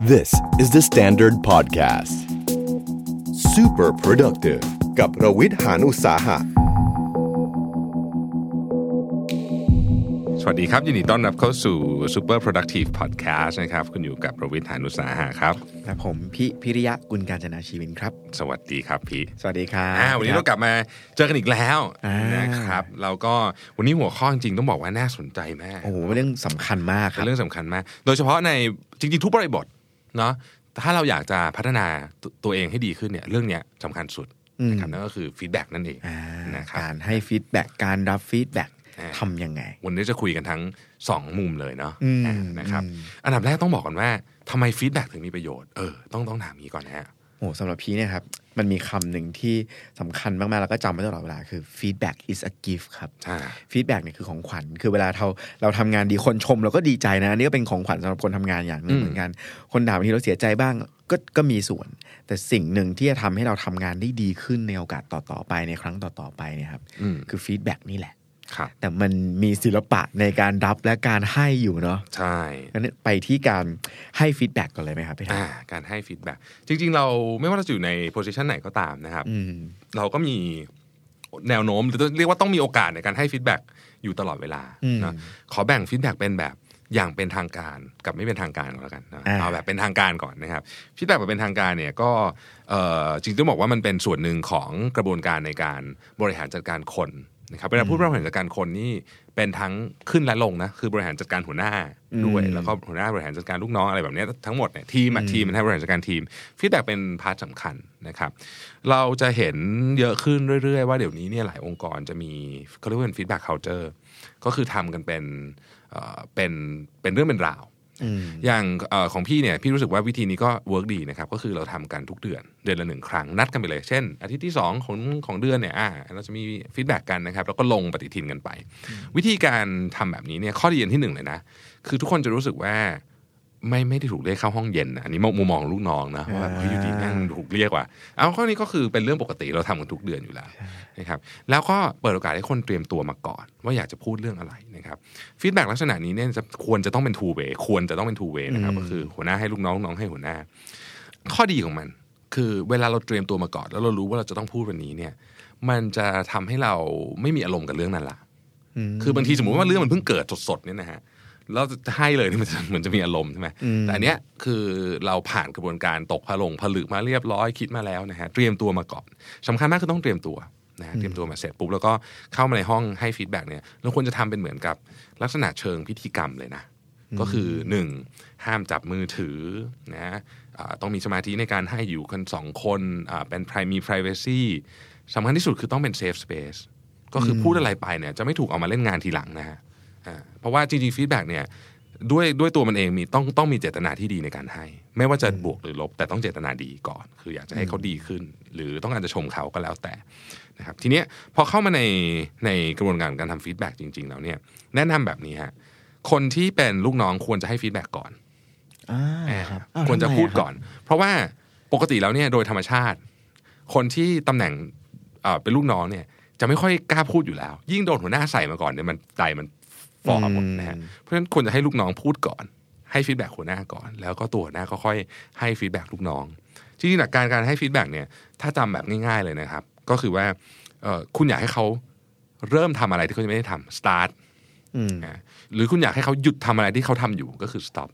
This is the Standard Podcast. Super productive กับรวิทย์หานอุตสาหะ สวัสดีครับยินดีต้อนรับเข้าสู่ Super Productive Podcast นะครับ คุณอยู่กับประวิทยานุสาหะครับ และผมพิพิริยะกุลการจนาชีวินครับ สวัสดีครับพี่ สวัสดีครับอ่าวันนี้เรากลับมาเจอกันอีกแล้วอ่าน นะครับเราก็วันนี้หัวข้อจริงๆต้องบอกว่าน่าสนใจมาก โอ้โหเรื่องสำคัญมากคเป็รับนเรื่องสำคัญมาก โดยเฉพาะในจริงๆทุกบริบท เนาะถ้าเราอยากจะพัฒนาตัวตัวเองให้ดีขึ้นเนี่ยเรื่องเนี้ยสำคัญสุดนะครับนั่นก็คือ feedback นั่นเองอ่านะครับการให้ feedback การรับ feedback อ่าทำยังไง วันนี้จะคุยกันทั้งสองมุมเลยเนาะอืมอ่านะครับอืมอันดับแรกต้องบอกก่อนว่าทำไม feedback ถึงมีประโยชน์เออต้องต้องถามนี้ก่อนนะฮะโอ้สำหรับพี่เนี่ยครับ มันมีคำหนึ่งที่สำคัญมากๆ แล้วก็จำไว้ตลอดเวลาคือ feedback is a gift ครับอ่า feedback เนี่ยคือของขวัญคือเวลาเราเราทำงานดีคนชมเราก็ดีใจนะอันนี่ก็เป็นของขวัญสำหรับคนทำงานอย่างหนึ่งอืมเหมือนกัน คนด่าบางทีเราเสียใจบ้างก็ก็มีส่วน แต่สิ่งหนึ่งที่จะทำให้เราทำงานได้ดีขึ้นในโอกาสต่อๆไปในครั้งต่อๆไปเนี่ยครับอืมคือ feedback นี่แหละครับ แต่มันมีศิลปะในการรับและการให้อยู่เนาะใช่งั้นไปที่การให้ feedback ก่อนเลยไหมครับพี่ทัอ่าการให้ feedback จริง ๆ เราไม่ว่าเราจะอยู่ใน position ไหนก็ตามนะครับอืมเราก็มีแนวโน้มหรือเรียกว่าต้องมีโอกาสในการให้ feedback อยู่ตลอดเวลาอืมนะขอแบ่ง feedback เป็นแบบอย่างเป็นทางการกับไม่เป็นทางการก่อนแล้วกันนะอ่าเอาแบบเป็นทางการก่อนนะครับ feedback แบบเป็นทางการเนี่ยก็เอ่อจริงๆต้องบอกว่ามันเป็นส่วนหนึ่งของกระบวนการในการบริหารจัดการคน นะครับเวลาพูดบริหารจัดการคนนี่เป็นทั้งขึ้นและลงนะคือบริหารจัดการหัวหน้าด้วยอืมแล้วก็หัวหน้าบริหารจัดการลูกน้องอะไรแบบเนี้ยทั้งหมดเนี่ยทีมอะทีมมันให้บริหารจัดการทีมฟีดแบ็กเป็น part สำคัญนะครับเราจะเห็นเยอะขึ้นเรื่อย ๆ ว่าเดี๋ยวนี้เนี่ยหลายองค์กรจะมีเขาเรียกว่าเป็นฟีดแบ็ก culture ก็คือทำกันเป็นเอ่อเป็นเป็นเรื่องเป็นราว อืมอย่างเออของพี่เนี่ยพี่รู้สึกว่าวิธีนี้ก็ work ดีนะครับก็คือเราทำกันทุกเดือน เดือนละหนึ่งครั้งนัดกันไปเลย เช่น อาทิตย์ที่ 2 ของของเดือนเนี่ยอ่าเราจะมีฟีดแบ็กกันนะครับแล้วก็ลงปฏิทินกันไป วิธีการทำแบบนี้เนี่ยข้อดีอันที่หนึ่งเลยนะคือทุกคนจะรู้สึกว่า ไม่ไม่ได้ถูกเรียกเข้าห้องเย็นนะอันนี้มุมมองลูกน้องนะว่าแบบเฮ้ยอยู่ดีแม่งถูกเรียกว่ะเอาข้อนี้ก็คือเป็นเรื่องปกติเราทำกันทุกเดือนอยู่แล้วนะครับแล้วก็เปิดโอกาสให้คนเตรียมตัวมาก่อน ว่าอยากจะพูดเรื่องอะไรนะครับฟีดแบ็กลักษณะนี้เนี่ยจะควรจะต้องเป็น two way ควรจะต้องเป็น two way นะครับอืมก็คือหัวหน้าให้ลูกน้องลูกน้องให้หัวหน้า ข้อดีของมัน คือเวลาเราเตรียมตัวมาก่อน แล้วเรารู้ว่าเราจะต้องพูดวันนี้เนี่ย มันจะทำให้เราไม่มีอารมณ์กับเรื่องนั้นละมันคือบางทีสมมติว่าเรื่องมันเพิ่งเกิดสดๆเนี่ยนะฮะ เราจะให้เลยนี่มันจะเหมือนจะมีอารมณ์ใช่ไหมอืมแต่อันเนี้ยคือเราผ่านกระบวนการตกผลงผลึกมาเรียบร้อยคิดมาแล้วนะฮะเตรียมตัวมาก่อนสำคัญมากคือต้องเตรียมตัวนะฮะเตรียมตัวมาเสร็จปุ๊บแล้วก็เข้ามาในห้องให้ฟีดแบ็กเนี่ยเราควรจะทำเป็นเหมือนกับลักษณะเชิงพิธีกรรมเลยนะก็คือหนึ่งห้ามจับมือถือนะอ่าต้องมีสมาธิในการให้อยู่กันสองคนอ่าเป็นมี privacy สำคัญที่สุดคือต้องเป็น safe space ก็คือพูดอะไรไปเนี่ยจะไม่ถูกเอามาเล่นงานทีหลังนะฮะอ่า เพราะว่าจริงๆฟีดแบ็กเนี่ยด้วยด้วยตัวมันเองมีต้องต้องมีเจตนาที่ดีในการให้ ไม่ว่าจะบวกหรือลบ แต่ต้องเจตนาดีก่อน คืออยากจะให้เขาดีขึ้น หรือต้องการจะชมเขาก็แล้วแต่นะครับทีเนี้ยพอเข้ามาในในกระบวนการการทำฟีดแบ็กจริง ๆ แล้วเนี่ยแนะนำแบบนี้ฮะคนที่เป็นลูกน้องควรจะให้ฟีดแบ็กก่อนอ่าครับอ้าควรจะทำไมพูดครับก่อน เพราะว่าปกติแล้วเนี่ยโดยธรรมชาติ คนที่ตำแหน่งเอ่อเป็นลูกน้องเนี่ยจะไม่ค่อยกล้าพูดอยู่แล้ว ยิ่งโดนหัวหน้าใส่มาก่อนเนี่ยมันใจมัน ฟอหมดนะฮะเพราะฉะนั้นควรจะให้ลูกน้องพูดก่อน ให้ฟีดแบ็กหัวหน้าก่อน แล้วก็ตัวหัวหน้าก็ค่อยให้ฟีดแบ็กลูกน้องจริงๆหลักการการให้ฟีดแบ็กเนี่ยถ้าจำแบบง่ายๆเลยนะครับ ก็คือว่าเอ่อคุณอยากให้เขาเริ่มทำอะไรที่เขายังไม่ได้ทำ start อืมนะหรือคุณอยากให้เขาหยุดทำอะไรที่เขาทำอยู่ก็คือ stop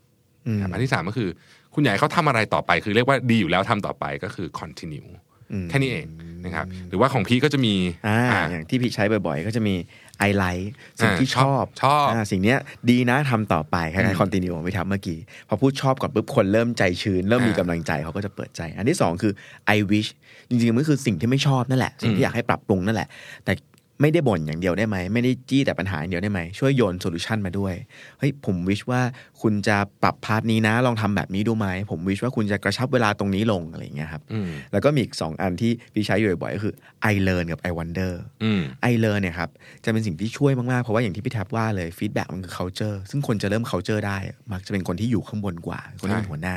อืมครับอันที่สามก็คือ คุณอยากให้เขาทำอะไรต่อไป คือเรียกว่าดีอยู่แล้วทำต่อไปก็คือ continue อืม แค่นี้เองนะครับหรือว่าของพี่ก็จะมีอ่าอ่าอย่างที่พี่ใช้บ่อยๆ ก็จะมีไอไลท์สิ่งอ่าที่ชอบชอบาสิ่งเนี้ยดีนะทำต่อไปคล้าอืยมๆคอนติเนียของพี่ทับเมื่อกี้ พอพูดชอบก่อนปุ๊บคนเริ่มใจชื้น เริ่มมีอ่ากำลังใจเขาก็จะเปิดใจ อันที่สองคือ I wish จริงๆมันคือสิ่งที่ไม่ชอบนั่นแหละ สิ่งอืที่มอยากให้ปรับปรุงนั่นแหละ แต่ ไม่ได้บ่นอย่างเดียวได้ไหม ไม่ได้จี้แต่ปัญหาอย่างเดียวได้ไหม ช่วยโยน solution มาด้วย เฮ้ย ผม wish ว่าคุณจะปรับ part นี้นะ ลองทำแบบนี้ดูไหม ผม wish ว่าคุณจะกระชับเวลาตรงนี้ลงอะไรอย่างเงี้ยครับอืมแล้วก็มีอีกสองอันที่พี่ใช้อยู่บ่อยๆก็คือ I learn กับ I wonder อืม I learn เนี่ยครับ จะเป็นสิ่งที่ช่วยมาก ๆ เพราะว่าอย่างที่พี่แท็บว่าเลยฟีดแบ็กมันคือ culture ซึ่งคนจะเริ่ม culture ได้ มักจะเป็นคนที่อยู่ข้างบนกว่า คนที่เป็นใช่หัวหน้า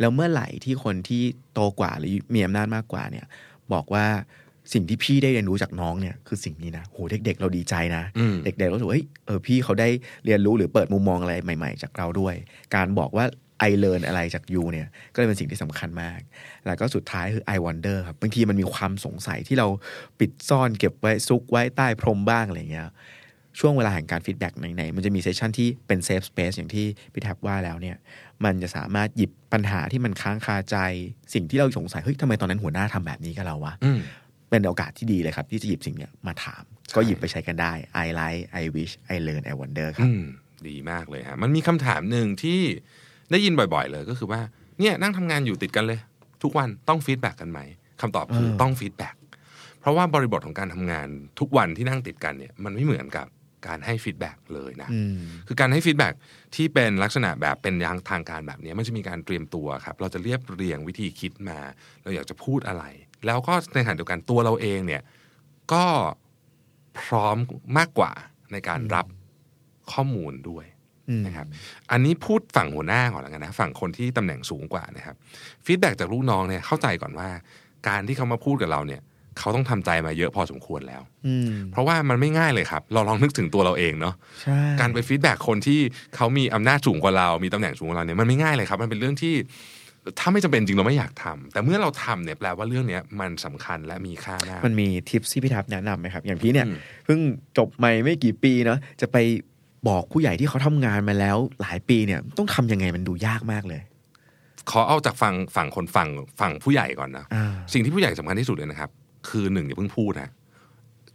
แล้วเมื่อไหร่ที่คนที่โตกว่าหรือมีอำนาจมากกว่าเนี่ยบอกว่า สิ่งที่พี่ได้เรียนรู้จากน้องเนี่ยคือสิ่งนี้นะโหเด็ก ๆ เราดีใจนะอืมเด็กๆเรารู้สึกว่าเฮ้ยเออพี่เขาได้เรียนรู้หรือเปิดมุมมองอะไรใหม่ ๆ จากเราด้วย การบอกว่า I learn อะไรจาก you เนี่ย ก็เลยเป็นสิ่งที่สำคัญมาก แล้วก็สุดท้ายคือ I wonder ครับบางทีมันมีความสงสัยที่เราปิดซ่อนเก็บไว้ซุกไว้ใต้พรมบ้างอะไรเงี้ยช่วงเวลาแห่งการฟีดแบ็กไหนๆมันจะมี session ที่เป็น safe space อย่างที่พี่แท็บว่าแล้วเนี่ย มันจะสามารถหยิบปัญหาที่มันค้างคาใจ สิ่งที่เราสงสัยเฮ้ยทำไมตอนนั้นหัวหน้าทำแบบนี้กับเราวะอืม เป็นโอกาสที่ดีเลยครับ ที่จะหยิบสิ่งเนี้ยมาถาม ก็หยิบไปใช้กันได้ I like I wish I learn I wonder ครับอืมดีมากเลยฮะมันมีคำถามหนึ่งที่ได้ยินบ่อย ๆ เลยก็คือว่าเนี่ยนั่งทำงานอยู่ติดกันเลย ทุกวันต้องฟีดแบ็กกันไหมคำตอบคือเออต้องฟีดแบ็กเพราะว่าบริบทของการทำงานทุกวันที่นั่งติดกันเนี่ยมันไม่เหมือนกับการให้ฟีดแบ็กเลยนะอืมคือการให้ฟีดแบ็กที่เป็นลักษณะแบบเป็นอย่างทางการแบบนี้ มันจะมีการเตรียมตัวครับ เราจะเรียบเรียงวิธีคิดมา เราอยากจะพูดอะไร แล้วก็ในขณะเดียวกันตัวเราเองเนี่ยก็พร้อมมากกว่าในการรับข้อมูลด้วยอืมนะครับ อันนี้พูดฝั่งหัวหน้าก่อนแล้วกันนะฝั่งคนที่ตำแหน่งสูงกว่านะครับฟีดแบ็กจากลูกน้องเนี่ยเข้าใจก่อนว่า การที่เขามาพูดกับเราเนี่ยเขาต้องทำใจมาเยอะพอสมควรแล้วอืมเพราะว่ามันไม่ง่ายเลยครับ เราลองนึกถึงตัวเราเองเนาะใช่การไปฟีดแบ็กคนที่เขามีอำนาจสูงกว่าเรา มีตำแหน่งสูงกว่าเราเนี่ยมันไม่ง่ายเลยครับ มันเป็นเรื่องที่ ถ้าไม่จำเป็นจริงเราไม่อยากทำแต่เมื่อเราทำเนี่ยแปลว่าเรื่องเนี้ยมันสำคัญและมีค่ามากมันมีทิปที่พี่ทับแนะนำไหมครับ อย่างพี่เนี่ยอืมเพิ่งจบใหม่ไม่กี่ปีเนาะจะไปบอกผู้ใหญ่ที่เขาทำงานมาแล้วหลายปีเนี่ยต้องทำยังไงมันดูยากมากเลยขอเอาจากฝั่งฝั่งคนฝั่งฝั่งผู้ใหญ่ก่อนนะอ่าสิ่งที่ผู้ใหญ่สำคัญที่สุดเลยนะครับ คือหนึ่งอย่าเพิ่งพูดนะ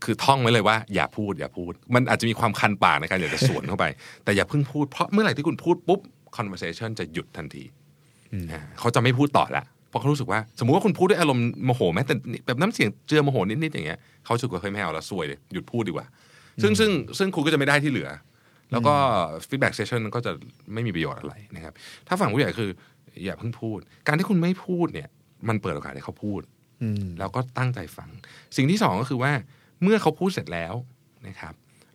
คือท่องไว้เลยว่าอย่าพูดอย่าพูด มันอาจจะมีความคันปากในการอยากจะสวนเข้าไป แต่อย่าเพิ่งพูดเพราะเมื่อไหร่ที่คุณพูดปุ๊บ conversation จะหยุดทันทีอืมอ่า เขาจะไม่พูดต่อละเพราะเขารู้สึกว่า สมมุติว่าคุณพูดด้วยอารมณ์โมโหแม้แต่แบบน้ำเสียงเจือโมโหนิดๆอย่างเงี้ยเขารู้สึกว่าเฮ้ยไม่เอาละซวยเลยหยุดพูดดีกว่า ซึ่งซึ่งซึ่งคุณก็จะไม่ได้ที่เหลือ แล้วก็ feedback session ก็จะไม่มีประโยชน์อะไรนะครับถ้าฝั่งผู้ใหญ่คือ อย่าเพิ่งพูด การที่คุณไม่พูดเนี่ย มันเปิดโอกาสให้เขาพูดอืมแล้วก็ตั้งใจฟัง สิ่งที่สองก็คือว่าเมื่อเขาพูดเสร็จแล้วนะครับ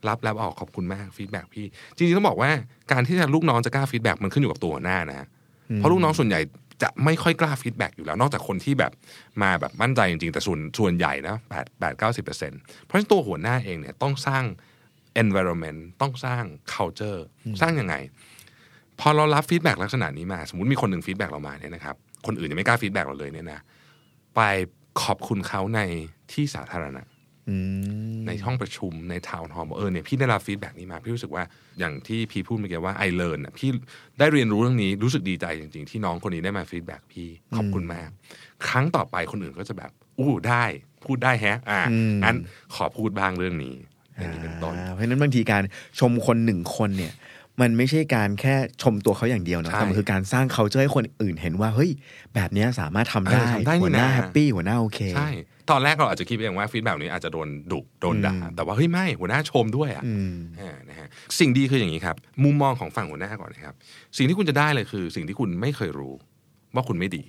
รับแล้วบอกขอบคุณมากฟีดแบ็กพี่ จริงๆต้องบอกว่าการที่จะลูกน้องจะกล้าฟีดแบ็กมันขึ้นอยู่กับตัวหัวหน้านะฮะ เพราะลูกน้องส่วนใหญ่จะไม่ค่อยกล้าฟีดแบ็กอยู่แล้ว นอกจากคนที่แบบมาแบบมั่นใจจริงๆ แต่ส่วนส่วนใหญ่นะแปดแปดเก้าสิบเปอร์เซ็นต์เพราะฉะนั้นตัวหัวหน้าเองเนี่ยต้องสร้าง environment ต้องสร้าง culture สร้างยังไง พอเรารับฟีดแบ็กลักษณะนี้มา สมมติมีคนหนึ่งฟีดแบ็กเรามาเนี่ยนะครับ คนอื่นยังไม่กล้าฟีดแบ็กเราเลยเนี่ยนะ ไปขอบคุณเขาในที่สาธารณะอืม ในห้องประชุมใน town hall บอกเออเนี่ยพี่ได้รับฟีดแบ็กนี้มา พี่รู้สึกว่าอย่างที่พี่พูดเมื่อกี้ว่า I learn อะพี่ได้เรียนรู้เรื่องนี้รู้สึกดีใจจริง ๆ ที่น้องคนนี้ได้มาฟีดแบ็กพี่ขอบคุณมาก ครั้งต่อไปคนอื่นก็จะแบบ อู้ได้พูดได้แฮะ อ่าอืมงั้นขอพูดบ้างเรื่องนี้อย่างนี้เป็นต้นอ่าเพราะฉะนั้นบางทีการชมคนหนึ่งคนเนี่ย มันไม่ใช่การแค่ชมตัวเขาอย่างเดียวเนอะใช่แต่มันคือการสร้าง culture ให้คนอื่นเห็นว่าเฮ้ยแบบเนี้ยสามารถทำได้เออทำได้นี่หัวหน้านะแฮปปี้หัวหน้าโอเคใช่ ตอนแรกเราอาจจะคิดเองว่าฟีดแบ็นี้อาจจะโดนดุโดนด่าอืมแต่ว่าเฮ้ยไม่หัวหน้าชมด้วยอะอืมอ่านะฮะสิ่งดีคืออย่างนี้ครับ มุมมองของฝั่งหัวหน้าก่อนนะครับ สิ่งที่คุณจะได้เลยคือ สิ่งที่คุณไม่เคยรู้ ว่าคุณไม่ดี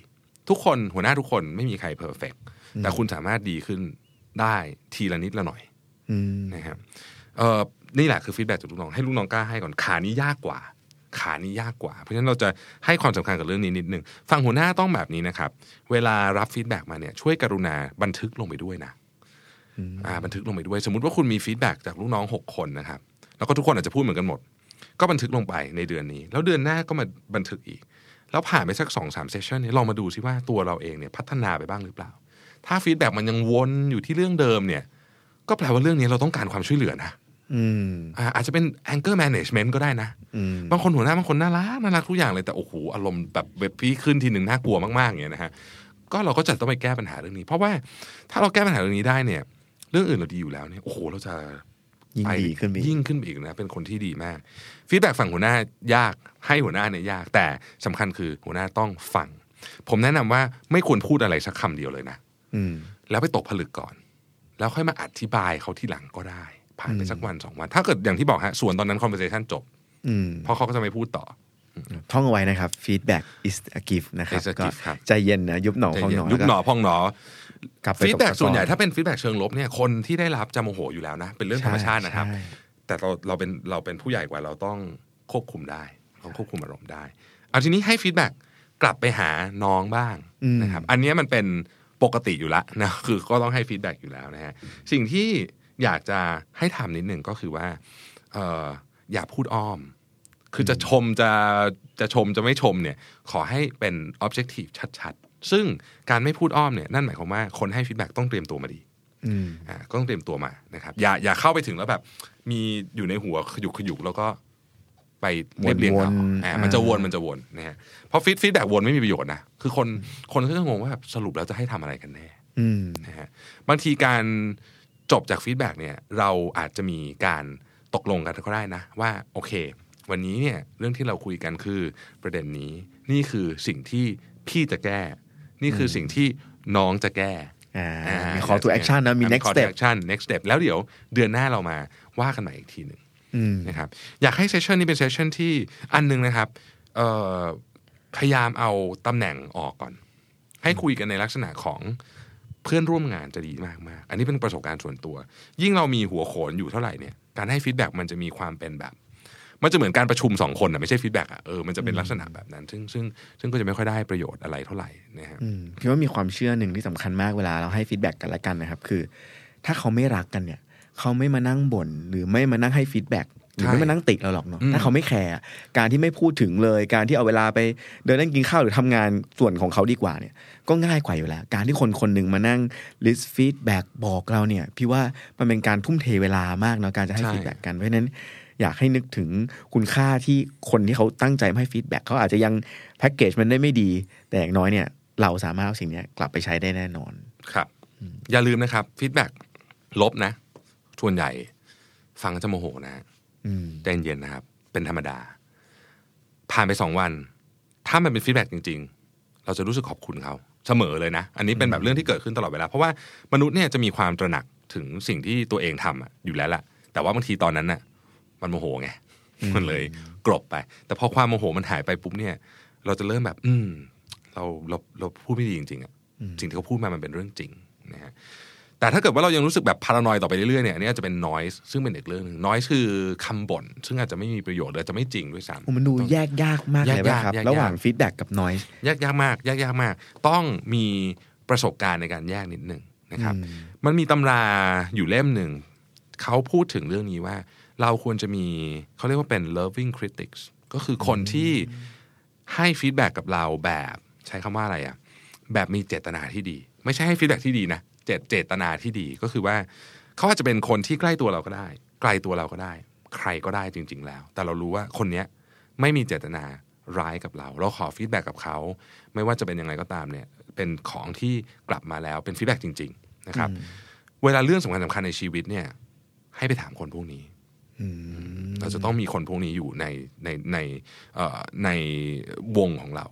ทุกคนหัวหน้าทุกคนไม่มีใคร perfect แต่คุณสามารถดีขึ้นได้ทีละนิดละหน่อยอืมนะครับเออนี่แหละคือฟีดแบ็กจากลูกน้องให้ลูกน้องกล้าให้ก่อนขานี้ยากกว่า ขานี้ยากกว่า เพราะฉะนั้นเราจะให้ความสำคัญกับเรื่องนี้นิดนึงฝั่งหัวหน้าต้องแบบนี้นะครับ เวลารับฟีดแบ็กมาเนี่ยช่วยกรุณาบันทึกลงไปด้วยนะอ่าบันทึกลงไปด้วย สมมุติว่าคุณมีฟีดแบ็กจากลูกน้อง 6 คนนะครับ แล้วก็ทุกคนอาจจะพูดเหมือนกันหมด ก็บันทึกลงไปในเดือนนี้ แล้วเดือนหน้าก็มาบันทึกอีก แล้วผ่านไปสักสองสามเซสชันนี้ลองมาดูซิว่าตัวเราเองเนี่ยพัฒนาไปบ้างหรือเปล่า ถ้าฟีดแบ็มันยังวนอยู่ที่เรื่องเดิมเนี่ย ก็แปลว่าเรื่องนี้เราต้องการความช่วยเหลือนะ อืมอ่าอาจจะเป็น anger management ก็ได้นะอืมบางคนหัวหน้าบางคนน่ารักน่ารักทุกอย่างเลยแต่โอ้โหอารมณ์แบบเว็บพี่ขึ้นทีหนึ่งน่ากลัวมากๆอย่างเงี้ยนะฮะก็เราก็จะต้องไปแก้ปัญหาเรื่องนี้ เพราะว่าถ้าเราแก้ปัญหาเรื่องนี้ได้เนี่ย เรื่องอื่นเราดีอยู่แล้วเนี่ยโอ้โหเราจะยิ่งไปดีขึ้นไปอีกยิ่งขึ้นไปอีกนะ เป็นคนที่ดีมากฟีดแบ็ฝั่งหัวหน้ายากให้หัวหน้าเนี่ยยาก แต่สำคัญคือหัวหน้าต้องฟัง ผมแนะนำว่าไม่ควรพูดอะไรสักคำเดียวเลยนะ อืมแล้วไปตกผลึกก่อน แล้วค่อยมาอธิบายเขาที่หลังก็ได้ ผ่านไปสักวันสองวัน ถ้าเกิดอย่างที่บอกฮะส่วนตอนนั้น conversation จบอืมเพราะเขาก็จะไม่พูดต่อ ท่องเอาไว้นะครับ feedback is a gift นะครับ Is a ก็ gift ครับใจเย็นนะยุบหนอพองหนอยุบหนอพองหนอกลับไปฟีดแบ็กตกตะกอนส่วนใหญ่ถ้าเป็นฟีดแบ็กเชิงลบเนี่ยคนที่ได้รับจะโมโหอยู่แล้วนะ เป็นเรื่องธรรมชาตินะครับใช่แต่เราเราเป็นเราเป็นผู้ใหญ่กว่าเราต้องควบคุมได้ต้องควบคุมอารมณ์ได้เอาทีนี้ให้ฟีดแบ็กกลับไปหาน้องบ้างอืมนะครับ อันเนี้ยมันเป็นปกติอยู่แล้วนะคือก็ต้องให้ฟีดแบ็กอยู่แล้วนะฮะสิ่งที่ อยากจะให้ทำนิดหนึ่งก็คือว่าเอออย่าพูดอ้อม คือจะชมจะจะชมจะไม่ชมเนี่ย ขอให้เป็น objective ชัดๆ ซึ่งการไม่พูดอ้อมเนี่ยนั่นหมายความว่าคนให้ feedback ต้องเตรียมตัวมาดีอืมอ่าก็ต้องเตรียมตัวมานะครับ อย่าอย่าเข้าไปถึงแล้วแบบ มีอยู่ในหัวขยุกขยุกแล้วก็ไปเรียบเรียงเอาวนๆอ่าอ่ามัมันจะวนมันจะวนนะฮะเพราะ feed feedback วนไม่มีประโยชน์นะคือคนคนก็จะงงว่าแบบสรุปแล้วจะให้ทำอะไรกันแน่อืมนะฮะบางทีการ จบจาก feedback เนี่ยเราอาจจะมีการตกลงกันก็ได้นะ ว่าโอเค วันนี้เนี่ยเรื่องที่เราคุยกันคือประเด็นนี้นี่คือสิ่งที่พี่จะแก้ นี่คือสิ่งที่น้องจะแก้อ่าอ่ามี call to action นะมี next call to step action next step แล้วเดี๋ยวเดือนหน้าเรามาว่ากันใหม่อีกทีหนึ่งอืมนะครับอยากให้เซสชันนี้เป็นเซสชันที่อันหนึงนะครับเอ่อพยายามเอาตำแหน่งออกก่อน ให้คุยกันในลักษณะของ เพื่อนร่วมงานจะดีมากมากๆอันนี้เป็นประสบการณ์ส่วนตัว ยิ่งเรามีหัวโขนอยู่เท่าไหร่เนี่ยการให้ feedback มันจะมีความเป็นแบบ มันจะเหมือนการประชุมสองคนอะไม่ใช่ feedback อะเออมันจะเป็นลักษณะแบบนั้น ซึ่งซึ่งซึ่งก็จะไม่ค่อยได้ประโยชน์อะไรเท่าไหร่นะฮะอืมพี่ว่ามีความเชื่อหนึ่งที่สำคัญมากเวลาเราให้ feedback กันละกันนะครับคือ ถ้าเขาไม่รักกันเนี่ย เขาไม่มานั่งบ่นหรือไม่มานั่งให้ feedback หรือใช่ไม่มานั่งติเราหรอกเนาะอืมถ้าเขาไม่แคร์การที่ไม่พูดถึงเลย การที่เอาเวลาไปเดินเล่นกินข้าวหรือทำงานส่วนของเขาดีกว่าเนี่ย ก็ง่ายกว่าอยู่แล้ว การที่คนคนหนึ่งมานั่ง list feedback บอกเราเนี่ย พี่ว่ามันเป็นการทุ่มเทเวลามากเนาะการจะให้ใช่ feedback กันเพราะฉะนั้นอยากให้นึกถึงคุณค่าที่คนที่เขาตั้งใจมาให้ feedback เขาอาจจะยังแพ็กเกจมันได้ไม่ดี แต่อย่างน้อยเนี่ย เราสามารถเอาสิ่งเนี้ยกลับไปใช้ได้แน่นอน ครับ อย่าลืมนะครับ feedback ลบนะส่วนใหญ่ฟังจะโมโหนะฮะอืม ใจเย็นๆนะครับ เป็นธรรมดา ผ่านไปสองวัน ถ้ามันเป็น feedback จริง ๆ เราจะรู้สึกขอบคุณเขาเสมอเลยนะ อันนี้เป็นแบบเรื่องที่เกิดขึ้นตลอดเวลา เพราะว่ามนุษย์เนี่ยจะมีความตระหนักถึงสิ่งที่ตัวเองทำอะอยู่แล้วล่ะ แต่ว่าบางทีตอนนั้นน่ะ มันโมโหไง มันเลยกลบไป แต่พอความโมโหมันหายไปปุ๊บเนี่ย เราจะเริ่มแบบ อืม เราเราเราพูดไม่ดีจริงๆอะสิ่งที่เขาพูดมามันเป็นเรื่องจริงนะฮะ แต่ถ้าเกิดว่าเรายังรู้สึกแบบ paranoid ต่อไปเรื่อยๆเนี่ยอันนี้อาจจะเป็น noise ซึ่งเป็นอีกเรื่องหนึ่ง noise คือคำบ่นซึ่งอาจจะไม่มีประโยชน์หรืออาจจะไม่จริงด้วยซ้ำโอ้มันดูแยกยากมากเลยแยกยากป่ะครับแยกยากระหว่าง feedback กับ noiseยากยากมากยากยากมาก ต้องมีประสบการณ์ในการแยกนิดหนึ่งนะครับ มันมีตำราอยู่เล่มหนึ่งเขาพูดถึงเรื่องนี้ว่า เราควรจะมีเขาเรียกว่าเป็น loving critics ก็คือคนที่ให้ feedback กับเราแบบใช้คำว่าอะไรอะแบบมีเจตนาที่ดี ไม่ใช่ให้ feedback ที่ดีนะ เจตเจตนาที่ดีก็คือว่าเขาอาจจะเป็นคนที่ใกล้ตัวเราก็ได้ ไกลตัวเราก็ได้ ใครก็ได้จริง ๆ แล้ว แต่เรารู้ว่าคนเนี้ยไม่มีเจตนาร้ายกับเรา เราขอ feedback กับเขา ไม่ว่าจะเป็นยังไงก็ตามเนี่ยเป็นของที่กลับมาแล้วเป็น feedback จริง ๆ นะครับ เวลาเรื่องสำคัญสำคัญในชีวิตเนี่ย ให้ไปถามคนพวกนี้เราจะต้องมีคนพวกนี้อยู่ในในในเอ่อในวงของเรา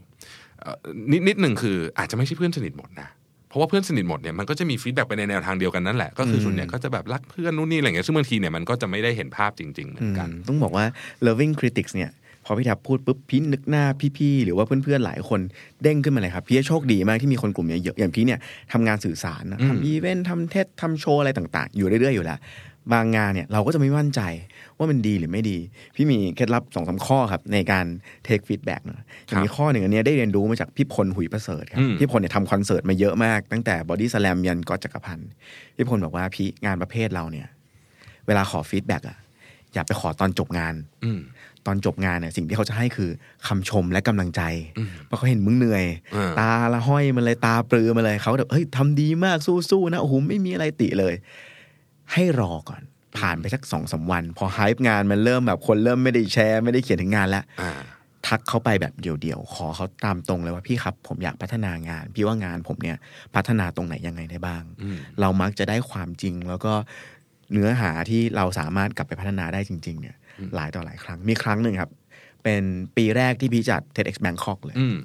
เอ่อนิดนิดหนึ่งคืออาจจะไม่ใช่เพื่อนสนิทหมดนะ เพราะว่าเพื่อนสนิทหมดเนี่ยมันก็จะมี feedback ไปในแนวทางเดียวกันนั่นแหละก็คือส่วนใหญ่ก็จะแบบรักเพื่อนนู่นนี่อะไรเงี้ยซึ่งบางทีเนี่ยมันก็จะไม่ได้เห็นภาพจริง ๆ เหมือนกันอืมต้องบอกว่า loving critics เนี่ยพอพี่แทบพูดปุ๊บพี่นึกหน้าพี่ๆหรือว่าเพื่อนๆหลายคนเด้งขึ้นมาเลยครับพี่โชคดีมากที่มีคนกลุ่มเนี้ยเยอะอย่างพี่เนี่ยทำงานสื่อสารนะอืมทำอีเวนต์ทำเทสทำโชว์อะไรต่าง ๆ อยู่เรื่อยๆอยู่แล้ว บางงานเนี่ยเราก็จะไม่มั่นใจว่ามันดีหรือไม่ดี พี่มีเคล็ดลับสองสามข้อครับ ในการ take feedback เนอะอย่างมีข้อหนึ่งอันเนี้ยได้เรียนรู้มาจากพี่พลหุยประเสริฐครับอืมพี่พลเนี่ยทำคอนเสิร์ตมาเยอะมากตั้งแต่บอดี้สแลมยันก๊อตจักรพันธ์พี่พลบอกว่าพี่งานประเภทเราเนี่ย เวลาขอ feedback อะอย่าไปขอตอนจบงาน อืมตอนจบงานเนี่ยสิ่งที่เขาจะให้คือคำชมและกำลังใจอืมเพราะเขาเห็นมึงเหนื่อยอ่าตาละห้อยมาเลยตาปรือมาเลยเขาแบบเฮ้ยทำดีมากสู้ๆนะโอ้โหไม่มีอะไรติเลย ให้รอก่อน ผ่านไปสักสองสามวัน พอ hype งานมันเริ่มแบบคนเริ่มไม่ได้แชร์ไม่ได้เขียนถึงงานแล้วอ่าทักเขาไปแบบเดี่ยวๆ ขอเขาตามตรงเลยว่าพี่ครับ ผมอยากพัฒนางาน พี่ว่างานผมเนี่ยพัฒนาตรงไหนยังไงได้บ้างอืมเรามักจะได้ความจริงแล้วก็เนื้อหาที่เราสามารถกลับไปพัฒนาได้จริง ๆ เนี่ย หลายต่อหลายครั้งมีครั้งหนึ่งครับ เป็นปีแรกที่พี่จัด TEDx Bangkok เลยอืม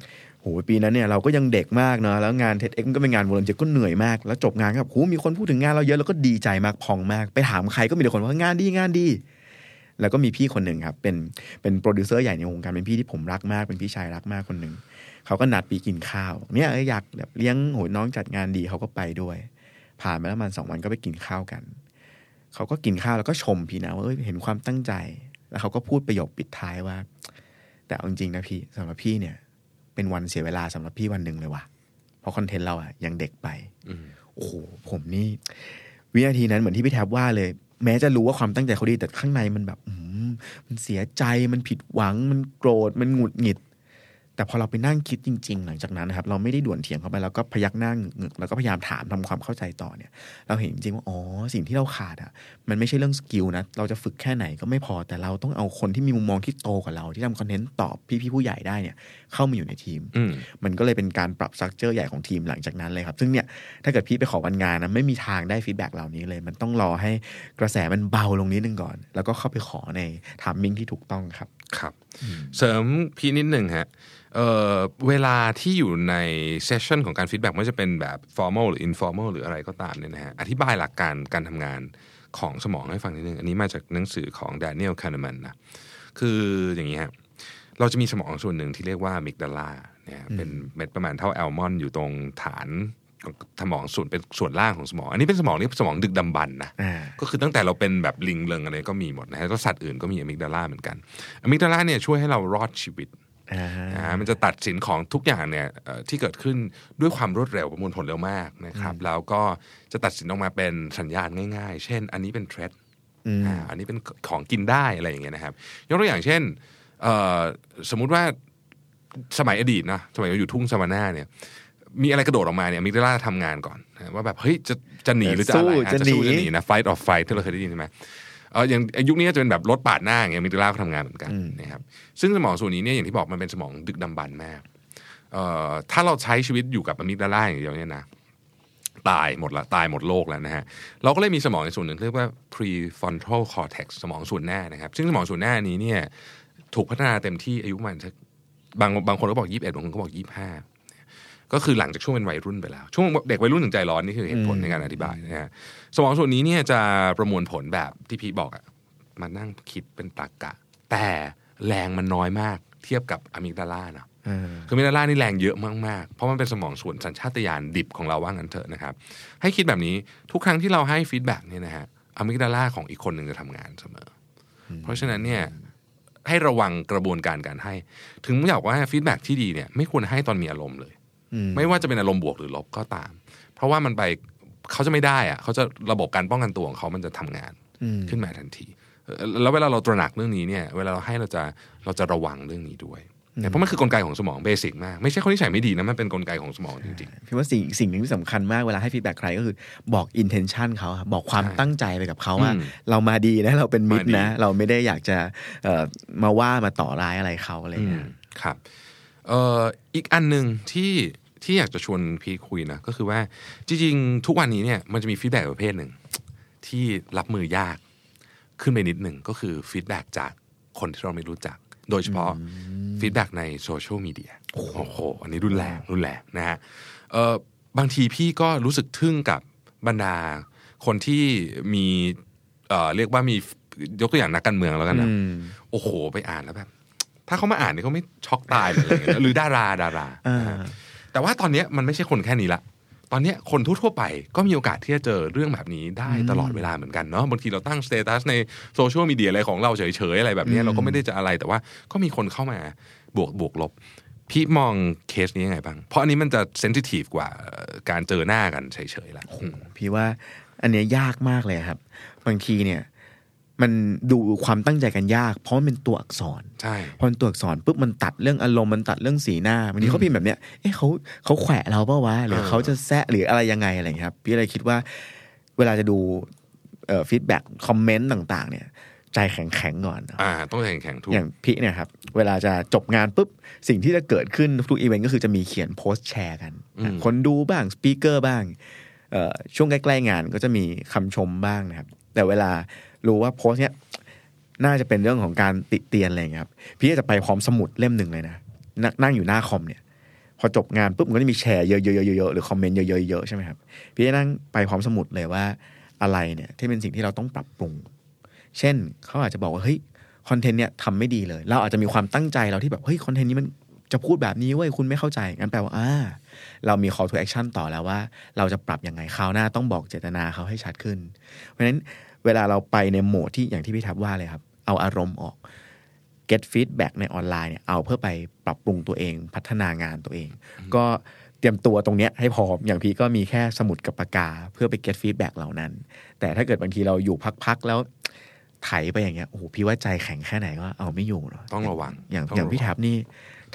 โหปีนั้นเนี่ยเราก็ยังเด็กมากเนาะแล้วงาน TEDx มันก็เป็นงานวอลเนเทีก็เหนื่อยมาก แล้วจบงานก็แบบโหมีคนพูดถึงงานเราเยอะแล้วก็ดีใจมากพองมาก ไปถามใครก็มีแต่คนว่างานดีงานดี แล้วก็มีพี่คนหนึ่งครับ เป็นเป็นโปรดิวเซอร์ใหญ่ในวงการเป็นพี่ที่ผมรักมากเป็นพี่ชายรักมากคนหนึ่งเขาก็นัดปีกินข้าว เนี่ยอยากแบบเลี้ยงโหน้องจัดงานดีเขาก็ไปด้วย ผ่านไปแล้วประมันสองวันก็ไปกินข้าวกันเขาก็กินข้าวแล้วก็ชมพี่นะว่าเเห็นความตั้งใจ แล้วเขาก็พูดประโยคปิดท้ายว่า แต่เอาจริงๆนะพี่สำหรับพี่เนี่ย เป็นวันเสียเวลาสำหรับพี่วันหนึ่งเลยว่ะเพราะคอนเทนต์เราอะยังเด็กไปอืมโอ้โหผมนี่ วินาทีนั้นเหมือนที่พี่แทบว่าเลย แม้จะรู้ว่าความตั้งใจเขาดีแต่ข้างในมันแบบอืมมันเสียใจมันผิดหวังมันโกรธมันหงุดหงิด แต่พอเราไปนั่งคิดจริง ๆ หลังจากนั้นนะครับ เราไม่ได้ด่วนเถียงเข้าไปแล้วก็พยักหน้างึกแล้วก็พยายามถามทำความเข้าใจต่อเนี่ย เราเห็นจริงๆว่าอ๋อสิ่งที่เราขาดอะ มันไม่ใช่เรื่อง skill นะเราจะฝึกแค่ไหนก็ไม่พอแต่เราต้องเอาคนที่มีมุมมองที่โตกว่าเราที่ทำคอนเทนต์ตอบพี่ๆผู้ใหญ่ได้เนี่ย เข้ามาอยู่ในทีมอืมมันก็เลยเป็นการปรับ structure ใหญ่ของทีมหลังจากนั้นเลยครับ ซึ่งเนี่ยถ้าเกิดพี่ไปขอวันงานนะไม่มีทางได้ feedback เหล่านี้เลย มันต้องรอให้กระแสมันเบาลงนิดนึงก่อน แล้วก็เข้าไปขอใน timing ที่ถูกต้องครับครับ เสริมพี่นิดหนึ่งฮะเออเวลาที่อยู่ใน session ของการ feedback ไม่ว่าจะเป็นแบบ formal หรือ informal หรืออะไรก็ตามเนี่ยนะฮะอธิบายหลักการการทำงานของสมองให้ฟังนิดนึง อันนี้มาจากหนังสือของ Daniel Kahneman นะคืออย่างนี้ฮะเราจะมีสมองส่วนหนึ่งที่เรียกว่า amygdalaเนี่ยเป็นเม็ดประมาณเท่าแอลมอนอยู่ตรงฐาน สมองส่วนเป็นส่วนล่างของสมอง อันนี้เป็นสมองนี่สมองดึกดำบรรพ์นะอ่าก็คือตั้งแต่เราเป็นแบบลิงเลิงอะไรก็มีหมดนะฮะแล้วสัตว์อื่นก็มี amygdala เหมือนกัน amygdala เนี่ยช่วยให้เรารอดชีวิตอ่านะฮะมันจะตัดสินของทุกอย่างเนี่ยเอ่อที่เกิดขึ้นด้วยความรวดเร็วประมวลผลเร็วมากนะครับแล้วก็จะตัดสินออกมาเป็นสัญญาณง่ายๆ เช่น อันนี้เป็น threat อืมอ่าอันนี้เป็นของกินได้อะไรอย่างเงี้ยนะครับยกตัวอย่างเช่นเอ่อสมมุติว่าสมัยอดีตนะสมัยเราอยู่ทุ่งซาวาน่าเนี่ย มีอะไรกระโดดออกมาเนี่ย amygdala ทำงานก่อนนะว่าแบบเฮ้ยจะจะหนีหรือจะอะไรสู้อะจะจะสู้หนีจะหนีนะ fight or flight ที่เราเคยได้ยินใช่ไหมเอออย่างยุคนี้จะเป็นแบบรถปาดหน้าอย่างเงี้ย amygdala ก็ทำงานเหมือนกันนะครับซึ่งสมองส่วนนี้เนี่ยอย่างที่บอกมันเป็นสมองดึกดำบรรพ์มากเอ่อถ้าเราใช้ชีวิตอยู่กับ amygdala อย่างเดียวเนี่ยนะตายหมดละตายหมดโลกแล้วนะฮะเราก็เลยมีสมองในส่วนหนึ่งเรียกว่า prefrontal cortex สมองส่วนหน้านะครับ ซึ่งสมองส่วนหน้านี้เนี่ยถูกพัฒนาเต็มที่อายุประมาณสักบางบางคนก็บอกยี่สิบเอ็ดบางคนก็บอกยี่ห้า ก็คือหลังจากช่วงเป็นวัยรุ่นไปแล้ว ช่วงเด็กวัยรุ่นถึงใจร้อนนี่คือเหตุผลในการอธิบายนะฮะสมองส่วนนี้เนี่ยจะประมวลผลแบบที่พี่บอกอะมานั่งคิดเป็นตรรกะแต่แรงมันน้อยมากเทียบกับ amygdala นะอ่าคือ amygdala นี่แรงเยอะมากๆ เพราะมันเป็นสมองส่วนสัญชาตญาณดิบของเราว่างั้นเถอะนะครับ ให้คิดแบบนี้ทุกครั้งที่เราให้ฟีดแบ็กเนี่ยนะฮะ amygdala ของอีกคนหนึ่งจะทำงานเสมออเพราะฉะนั้นเนี่ยให้ระวังกระบวนการการให้ ถึงบอกว่าฟีดแบ็กที่ดีเนี่ยไม่ควรให้ตอนมีอารมณ์เลยอืม ไม่ว่าจะเป็นอารมณ์บวกหรือลบก็ตาม เพราะว่ามันไปเขาจะไม่ได้อะเขาจะระบบการป้องกันตัวของเขามันจะทำงานอืมขึ้นมาทันทีเอ่อแล้วเวลาเราตระหนักเรื่องนี้เนี่ย เวลาเราให้เราจะเราจะระวังเรื่องนี้ด้วยเนี่ยเพราะมันคือกลไกของสมอง basic มาก ไม่ใช่คนนิสัยไม่ดีนะมันเป็นกลไกของสมองจริงพี่ว่าสิ่งสิ่งหนึ่งที่สำคัญมากเวลาให้ฟีดแบ็กใครก็คือบอก intention เขาครับบอกความใช่ตั้งใจไปกับเขาว่าอืมเรามาดีนะเราเป็นมิตรมาดีนะ เราไม่ได้อยากจะเอ่อมาว่ามาทำร้ายอะไรเขาอะไรๆเงี้ยอืมครับเอ่ออีกอันหนึ่งที่ ที่อยากจะชวนพี่คุยนะก็คือว่าจริงๆ ทุกวันนี้เนี่ยมันจะมีฟีดแบ็กประเภทหนึ่งที่รับมือยากขึ้นไปนิดหนึ่งก็คือฟีดแบ็กจากคนที่เราไม่รู้จัก โดยเฉพาะฟีดแบ็กในโซเชียลมีเดียโอ้โหอันนี้รุนแรงรุนแรงนะฮะเอ่อบางทีพี่ก็รู้สึกทึ่งกับบรรดาคนที่มีเอ่อเรียกว่ามียกตัวอย่างนักการเมืองแล้วกันนะอืมโอ้โห ไปอ่านแล้วแบบ ถ้าเขามาอ่านเนี่ยเขาไม่ช็อกตายเลยอะไรเงี้ยหรือดาราดาราอ่านะฮะ แต่ว่าตอนเนี้ยมันไม่ใช่คนแค่นี้ละตอนเนี้ยคนทั่วๆไปก็มีโอกาสที่จะเจอเรื่องแบบนี้ได้ตลอดเวลาเหมือนกันเนาะบางทีเราตั้งสเตตัสในโซเชียลมีเดียอะไรของเราเฉยๆอะไรแบบเนี้ยเราก็ไม่ได้จะอะไรแต่ว่าก็มีคนเข้ามาบวกบวกลบพี่มองเคสนี้ยังไงบ้าง เพราะอันนี้มันจะเซนซิทีฟกว่าการเจอหน้ากันเฉยๆละอืมพี่ว่าอันเนี้ยยากมากเลยครับ บางทีเนี่ย มันดูความตั้งใจกันยาก เพราะมันเป็นตัวอักษรใช่พอเป็นตัวอักษรปุ๊บมันตัดเรื่องอารมณ์มันตัดเรื่องสีหน้าบางทีเขาพิมพ์แบบเนี้ยเอ๊ะเขาเขาแขวะเราเปล่าวะหรือเออเขาจะแซะหรืออะไรยังไงอะไรอย่างเงี้ยครับ พี่เลยคิดว่า เวลาจะดูเอ่อฟีดแบ็กคอมเมนต์ต่าง ๆ เนี่ยใจแข็งๆก่อน อ่า ต้องแข็งแข็งทุก อย่างพี่เนี่ยครับ เวลาจะจบงานปุ๊บ สิ่งที่จะเกิดขึ้นทุกอีเวนต์ก็คือจะมีเขียนโพสต์แชร์กันอืมคนดูบ้าง speaker บ้างเอ่อช่วงใกล้ ๆ งานก็จะมีคำชมบ้างนะครับ แต่เวลา รู้ว่าโพสต์เนี้ยน่าจะเป็นเรื่องของการติเตียนอะไรอย่างเงี้ยครับพี่จะไปพร้อมสมุดเล่มหนึ่งเลยนะนนั่งอยู่หน้าคอมเนี่ย พอจบงานปุ๊บมันก็จะมีแชร์เยอะๆๆๆหรือคอมเมนต์เยอะๆๆใช่ไหมครับพี่จะนั่งไปพร้อมสมุดเลยว่าอะไรเนี่ย ที่เป็นสิ่งที่เราต้องปรับปรุง เช่นเขาอาจจะบอกว่าเฮ้ยคอนเทนต์เนี่ยทำไม่ดีเลย เราอาจจะมีความตั้งใจเราที่แบบเฮ้ยคอนเทนต์นี้มันจะพูดแบบนี้เว้ยคุณไม่เข้าใจงั้นแปลว่าอ่าเรามี call to action ต่อแล้วว่า เราจะปรับยังไงคราวหน้าต้องบอกเจตนาเขาให้ชัดขึ้น เพราะฉะนั้น เวลาเราไปในโหมดที่อย่างที่พี่ทับว่าเลยครับ เอาอารมณ์ออก get feedback ในออนไลน์เนี่ยเอาเพื่อไปปรับปรุงตัวเอง พัฒนางานตัวเอง ก็เตรียมตัวตรงเนี้ยให้พร้อมอย่างพี่ก็มีแค่สมุดกับปากกา เพื่อไป get feedback เหล่านั้น แต่ถ้าเกิดบางทีเราอยู่พักๆแล้ว ไถไปอย่างเงี้ยโอ้โหพี่ว่าใจแข็งแค่ไหนก็เอาไม่อยู่เนาะต้องระวังอย่างต้องอย่างระวังพี่แท็บนี่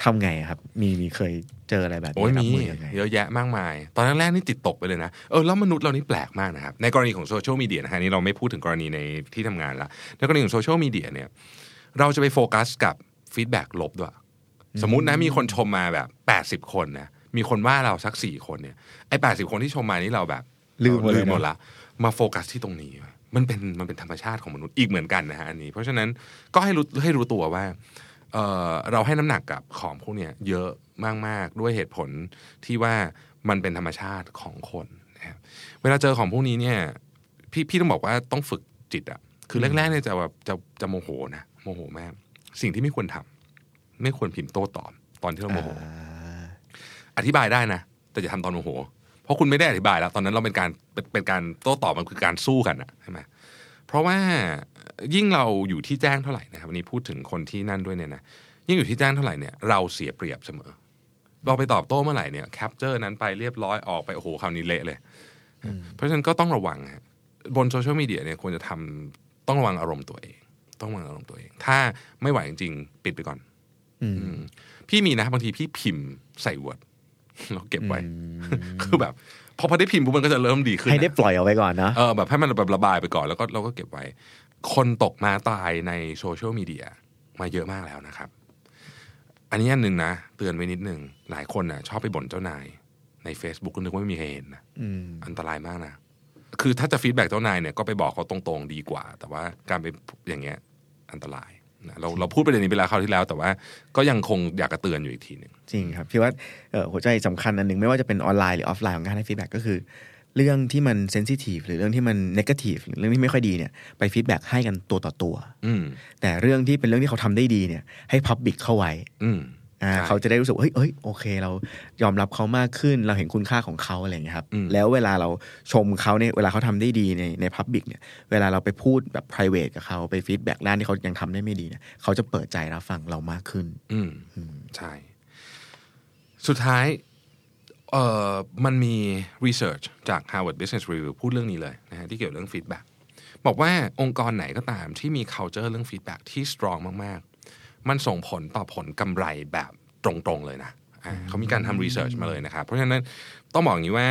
ทำไงครับ มีมีเคยเจออะไรแบบโอ้ยนี้รับมีมือยังไงเยอะแยะมากมาย ตอนแรกๆนี่ติดตกไปเลยนะเออแล้วมนุษย์เรานี่แปลกมากนะครับ ในกรณีของโซเชียลมีเดียนะฮะนี่เราไม่พูดถึงกรณีในที่ทำงานละในกรณีของโซเชียลมีเดียเนี่ยเราจะไปโฟกัสกับฟีดแบ็กลบด้วยสมมุตินะมีคนชมมาแบบ 80 คนนะมีคนว่าเราสักสี่คนเนี่ยไอ้แปดสิบคนที่ชมมานี่เราแบบลืมหมดเลยลืมหมดนะละมาโฟกัสที่ตรงนี้ มันเป็นมันเป็นธรรมชาติของมนุษย์อีกเหมือนกันนะฮะอันนี้เพราะฉะนั้นก็ให้รู้ให้รู้ตัวว่าเอ่อเราให้น้ำหนักกับของพวกเนี้ยเยอะมากๆด้วยเหตุผลที่ว่ามันเป็นธรรมชาติของคนนะครับเวลาเจอของพวกนี้เนี่ยพี่พี่ต้องบอกว่าต้องฝึกจิตอะคือแรกๆเนี่ยจะแบบจะจะโมโหนะโมโหมาก สิ่งที่ไม่ควรทำไม่ควรพิมพ์โต้ตอบตอนที่เราโมโหอ่าอธิบายได้นะ แต่อย่าทำตอนโมโหเพ ราะคุณไม่ได้อธิบายแล้ว ตอนนั้นเราเป็นการเป็นเป็นการโต้ตอบมันคือการสู้กันอะใช่ไหมเพราะว่ายิ่งเราอยู่ที่แจ้งเท่าไหร่นะครับวันนี้พูดถึงคนที่นั่นด้วยเนี่ยนะยิ่งอยู่ที่แจ้งเท่าไหร่เนี่ยเราเสียเปรียบเสมอ เราไปตอบโต้เมื่อไหร่เนี่ย capture นั้นไปเรียบร้อยออกไปโอ้โหคราวนี้เละเลย เพราะฉะนั้นก็ต้องระวังฮะบนโซเชียลมีเดียเนี่ยควรจะทำต้องระวังอารมณ์ตัวเอง ต้องระวังอารมณ์ตัวเอง ถ้าไม่ไหวจริงๆ ปิดไปก่อนอืมอืมพี่มีนะบางทีพี่พิมพ์ใส่ Word เราเก็บไว้ คือแบบพอพอได้พิมพ์ปุ๊บมันก็จะเริ่มดีขึ้นให้ได้นะปล่อยเอาไว้ก่อนเนาะเออแบบให้มันแบบระบายไปก่อนแล้วก็เราก็เก็บไว้ คนตกม้าตายในโซเชียลมีเดียมาเยอะมากแล้วนะครับ อันนี้อันหนึ่งนะ เตือนไว้นิดนึงหลายคนน่ะ ชอบไปบ่นเจ้านายใน Facebook ก็นึกว่าไม่มีใครเห็นนะอืมอันตรายมากนะ คือถ้าจะฟีดแบ็กเจ้านายเนี่ยก็ไปบอกเขาตรงๆดีกว่า แต่ว่าการไปอย่างเงี้ย อันตราย นะเราเราพูดประเด็นนี้ไปแล้วคราวที่แล้ว แต่ว่าก็ยังคงอยากจะเตือนอยู่อีกทีหนึ่งจริงครับพี่ว่าเอ่อหัวใจสำคัญอันหนึ่งไม่ว่าจะเป็นออนไลน์หรือออฟไลน์ของการให้ฟีดแบ็กก็คือ เรื่องที่มัน sensitive หรือเรื่องที่มัน negative หรือเรื่องที่ไม่ค่อยดีเนี่ยไปฟีดแบ็กให้กันตัวต่อตัวอืมแต่เรื่องที่เป็นเรื่องที่เขาทำได้ดีเนี่ยให้ public เข้าไว้ อืมอ่าใช่เขาจะได้รู้สึกว่าเฮ้ยเอ้ยโอเค เรายอมรับเขามากขึ้นเราเห็นคุณค่าของเขาอะไรอย่างเงี้ยครับอืมแล้วเวลาเราชมเขาเนี่ยเวลาเขาทำได้ดีในใน public เนี่ยเวลาเราไปพูดแบบ p r i v a t กับเขาไปฟีดแบ็กด้านที่เขายังทำได้ไม่ดีเนี่ยเขาจะเปิดใจรับฟังเรามากขึ้น อืมใช่ สุดท้ายเอ่อมันมี research จาก Harvard Business Review พูดเรื่องนี้เลยนะฮะที่เกี่ยวเรื่อง feedback บอกว่าองค์กรไหนก็ตามที่มี culture เรื่อง feedback ที่ strong มากๆ มันส่งผลต่อผลกำไรแบบตรงๆเลยนะอ่าเขามีการทำ research มาเลยนะครับ เพราะฉะนั้นต้องบอกอย่างนี้ว่า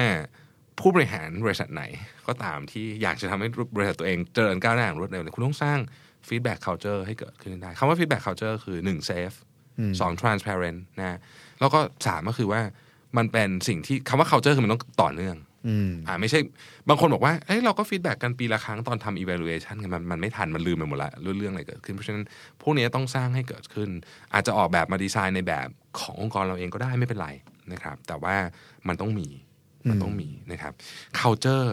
ผู้บริหารบริษัทไหนก็ตามที่อยากจะทำให้บริษัทตัวเองเจริญก้าวหน้าอย่างรวดเร็วเนี่ยคุณต้องสร้าง feedback culture ให้เกิดขึ้นได้คำว่า feedback culture คือ 1 safe สอง transparent นะแล้วก็สามก็คือว่ามันเป็นสิ่งที่คำว่า culture คือมันต้องต่อเนื่อง อืมอ่าไม่ใช่บางคนบอกว่าเอ้ยเราก็ฟีดแบ็กกันปีละครั้งตอนทำ evaluation กันมันมันไม่ทัน มันลืมไปหมดละเรื่องเรื่องอะไรเกิดขึ้น เพราะฉะนั้น พวกนี้ต้องสร้างให้เกิดขึ้น อาจจะออกแบบมาดีไซน์ในแบบขององค์กรเราเองก็ได้ไม่เป็นไรนะครับ แต่ว่ามันต้องมีมันต้องมีนะครับ culture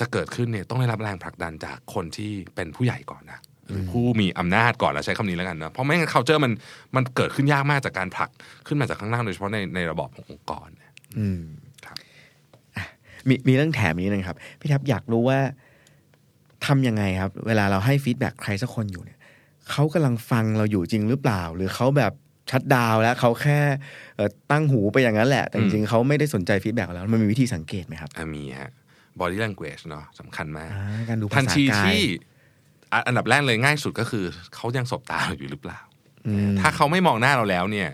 จะเกิดขึ้นเนี่ยต้องได้รับแรงผลักดันจากคนที่เป็นผู้ใหญ่ก่อนนะหรือผู้มีอำนาจก่อนแล้วใช้คำนี้แล้วกันนะเพราะไม่งั้น culture มันมันเกิดขึ้นยากมากจากการผลักขึ้นมาจากข้างล่างโดยเฉพาะในในระบอบขององค์กรเนี่ยอืมครับอะ มีมีเรื่องแถมนี้นึงครับ พี่ทับอยากรู้ว่าทำยังไงครับ เวลาเราให้ฟีดแบ็กใครสักคนอยู่เนี่ยเขากำลังฟังเราอยู่จริงหรือเปล่า หรือเขาแบบ shut down แล้วเขาแค่เอ่อตั้งหูไปอย่างนั้นแหละ แต่จริงๆเขาไม่ได้สนใจฟีดแบ็กแล้วมันมีวิธีสังเกตไหมครับอะมีฮะ body language เนาะสำคัญมากอ่าการดูทัภานษาทีกายที่อะอันดับแรกเลยง่ายสุดก็คือเขายังสบตาเราอยู่หรือเปล่าอืมถ้าเขาไม่มองหน้าเราแล้วเนี่ย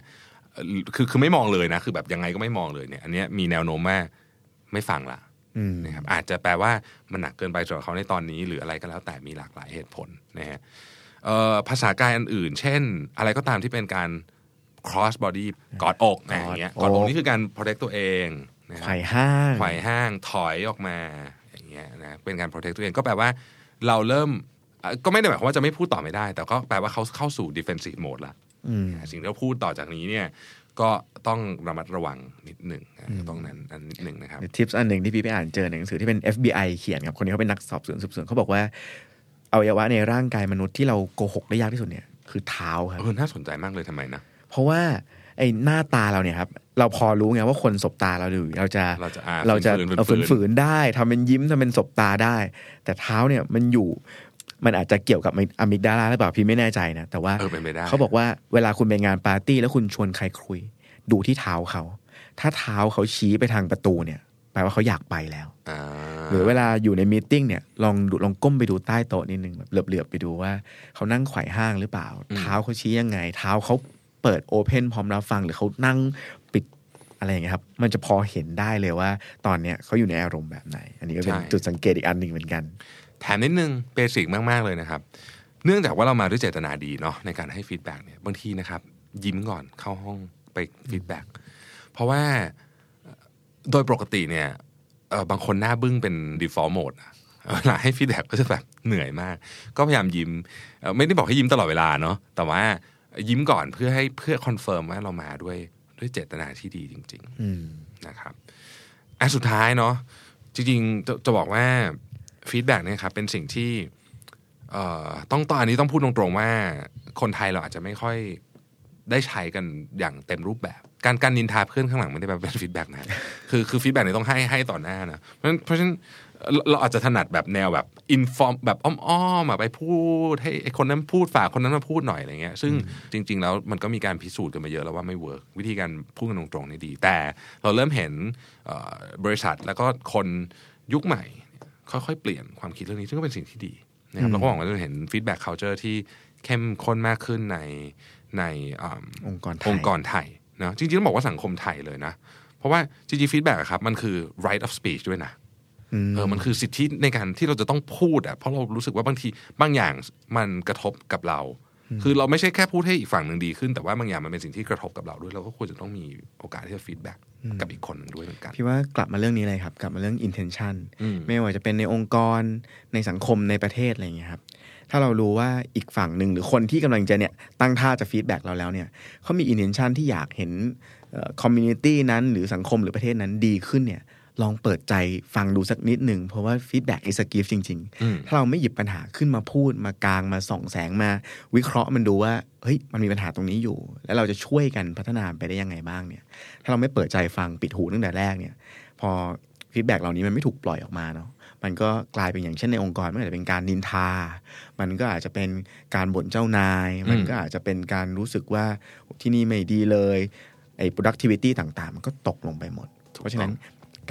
เอ่อคือคือไม่มองเลยนะ คือแบบยังไงก็ไม่มองเลยเนี่ย อันเนี้ยมีแนวโน้มว่า ไม่ฟังละอืมนะครับอาจจะแปลว่ามันหนักเกินไปสำหรับเขาในตอนนี้ หรืออะไรก็แล้วแต่มีหลากหลายเหตุผลนะฮะเอ่อภาษากายอันอื่น เช่น อะไรก็ตามที่เป็นการ cross body กอดอกนะอย่างเงี้ยกอดอกนี่คือการ protect ตัวเองนะคไขรับว่ห้างไขว่ห้างถอยออกมาอย่างเงี้ยนะเป็นการ protect ตัวเองก็แปลว่าเราเริ่มเอ่อก็ไม่ได้หมายความว่าจะไม่พูดต่อไม่ได้ แต่ก็แปลว่าเขาเข้าสู่ defensive mode ละอืมสิ่งที่เราพูดต่อจากนี้เนี่ย ก็ต้องระมัดระวังนิดหนึ่งนะต้องนั้นอันนิดหนึ่งนะครับทิปส์อันหนึ่งที่พี่ไปอ่านเจอในหนังสือที่เป็น FBI เขียนครับ คนนี้เขาเป็นนักสอบสวนสืบสวนเขาบอกว่าอวัยวะในร่างกายมนุษย์ที่เราโกหกได้ยากที่สุดเนี่ยคือเท้าครับเออน่าสนใจมากเลยทำไมนะ เพราะว่าไอ้หน้าตาเราเนี่ยครับเราพอรู้ไงว่าคนสบตาเราดูเราจะเราจะอ่าเราจะฝืนๆเอาฝืนๆฝืนๆได้ทำเป็นยิ้มทำเป็นสบตาได้ แต่เท้าเนี่ยมันอยู่ มันอาจจะเกี่ยวกับอะมิกดาลาหรือเปล่าพี่ไม่แน่ใจนะแต่ว่าเออเป็นไปได้เขาบอกว่าเวลาคุณไปงานปาร์ตี้แล้วคุณชวนใครคุย ดูที่เท้าเขา ถ้าเท้าเขาชี้ไปทางประตูเนี่ยไปลว่าเขาอยากไปแล้วอ่าหรือเวลาอยู่ในมีตติ้งเนี่ยลองดูลองก้มไปดูใต้โต๊ะนิดนึงแบบเหลือบๆไปดูว่าเขานั่งไขว่ห้างหรือเปล่า เท้าเขาชี้ยังไง เท้าเขาเปิดโอเพนพร้อมรับฟัง หรือเขานั่งปิดอะไรอย่างเงี้ยครับ มันจะพอเห็นได้เลยว่า ตอนเนี้ยเขาอยู่ในอารมณ์แบบไหน อันนี้ก็เป็นจุดสังเกตอีกอันหนึ่งเหมือนกัน แถมนิดนึง basic มาก ๆ เลยนะครับ เนื่องจากว่าเรามาด้วยเจตนาดีเนาะในการให้ฟีดแบ็กเนี่ยบางทีนะครับ ยิ้มก่อนเข้าห้องไปฟีดแบ็กเพราะว่าเอ่อโดยปกติเนี่ยเอ่อบางคนหน้าบึ้งเป็น default mode อะเวลาให้ฟีดแบ็กก็จะแบบเหนื่อยมาก ก็พยายามยิ้มเอ่อไม่ได้บอกให้ยิ้มตลอดเวลาเนาะแต่ว่ายิ้มก่อนเพื่อให้เพื่อ confirm ว่าเรามาด้วยด้วยเจตนาที่ดีจริงๆอืมนะครับอันสุดท้ายเนาะจริงๆจะจะบอกว่า ฟีดแบ็กเนี่ยครับเป็นสิ่งที่เอ่อต้องตอนอันนี้ต้องพูดตรงๆว่า คนไทยเราอาจจะไม่ค่อยได้ใช้กันอย่างเต็มรูปแบบ การการนินทาเพื่อนข้างหลังไม่ได้แบบเป็นฟีดแบ็กนะคือคือฟีดแบ็กเนี่ยต้องให้ให้ต่อหน้านะเพราะฉะนั้นเพราะฉะนั้นเราเราอาจจะถนัดแบบแนวแบบ inform แบบอ้อมๆอะไปพูด ให้ไอ้คนนั้นพูดฝากคนนั้นมาพูดหน่อยอะไรเงี้ยซึ่งจริง ๆ แล้วมันก็มีการพิสูจน์กันมาเยอะแล้วว่าไม่ work วิธีการพูดกันตรงๆนี่ดี แต่เราเริ่มเห็นเอ่อบริษัทแล้วก็คนยุคใหม่ ค่อยๆเปลี่ยนความคิดเรื่องนี้ซึ่งก็เป็นสิ่งที่ดีนะครับเราก็หวังว่าจะเห็น feedback culture ที่เข้มข้นมากขึ้นในในอ่าองค์กรไทยองค์กรไทยนะจริงๆต้องบอกว่าสังคมไทยเลยนะ เพราะว่าจริงๆ feedback ครับมันคือ right of speech ด้วยนะอืมเออมันคือสิทธิในการที่เราจะต้องพูดอะเพราะเรารู้สึกว่าบางทีบางอย่างมันกระทบกับเรา คือเราไม่ใช่แค่พูดให้อีกฝั่งหนึ่งดีขึ้น แต่ว่าบางอย่างมันเป็นสิ่งที่กระทบกับเราด้วยเราก็ควรจะต้องมีโอกาสที่จะ feedback กับอีกคนหนึ่งด้วยเหมือนกันพี่ว่ากลับมาเรื่องนี้เลยครับ กลับมาเรื่อง intention อืมไม่ว่าจะเป็นในองค์กรในสังคมในประเทศอะไรอย่างเงี้ยครับถ้าเรารู้ว่าอีกฝั่งหนึ่งหรือคนที่กำลังจะเนี่ยตั้งท่าจะ feedback เราแล้วเนี่ยเขามี intention ที่อยากเห็น community นั้นหรือสังคมหรือประเทศนั้นดีขึ้นเนี่ย ลองเปิดใจฟังดูสักนิดหนึ่ง เพราะว่าฟีดแบ็ก is a gift จริงอืมๆถ้าเราไม่หยิบปัญหาขึ้นมาพูดมากลางมาส่องแสงมา วิเคราะห์มันดูว่าเฮ้ยมันมีปัญหาตรงนี้อยู่ แล้วเราจะช่วยกันพัฒนาไปได้ยังไงบ้างเนี่ย ถ้าเราไม่เปิดใจฟังปิดหูตั้งแต่แรกเนี่ย พอ feedback เหล่านี้มันไม่ถูกปล่อยออกมาเนาะมันก็กลายเป็นอย่างเช่นในองค์กรมันอาจจะเป็นการนินทา มันก็อาจจะเป็นการบ่นเจ้านาย มันก็อาจจะเป็นการรู้สึกว่าที่นี่ไม่ดีเลยไอ้ productivity ต่างๆ มันก็ตกลงไปหมด เพราะฉะนั้น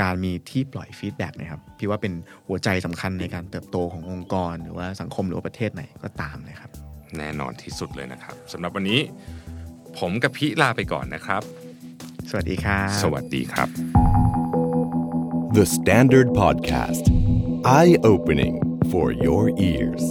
การมีที่ปล่อยฟีดแบ็กนะครับพี่ว่าเป็นหัวใจสำคัญในการเติบโตขององค์กร หรือว่าสังคมหรือว่าประเทศไหนก็ตามนะครับ แน่นอนที่สุดเลยนะครับสำหรับวันนี้ ผมกับพี่ลาไปก่อนนะครับ สวัสดีครับสวัสดีครับ The Standard Podcast. Eye opening for your ears.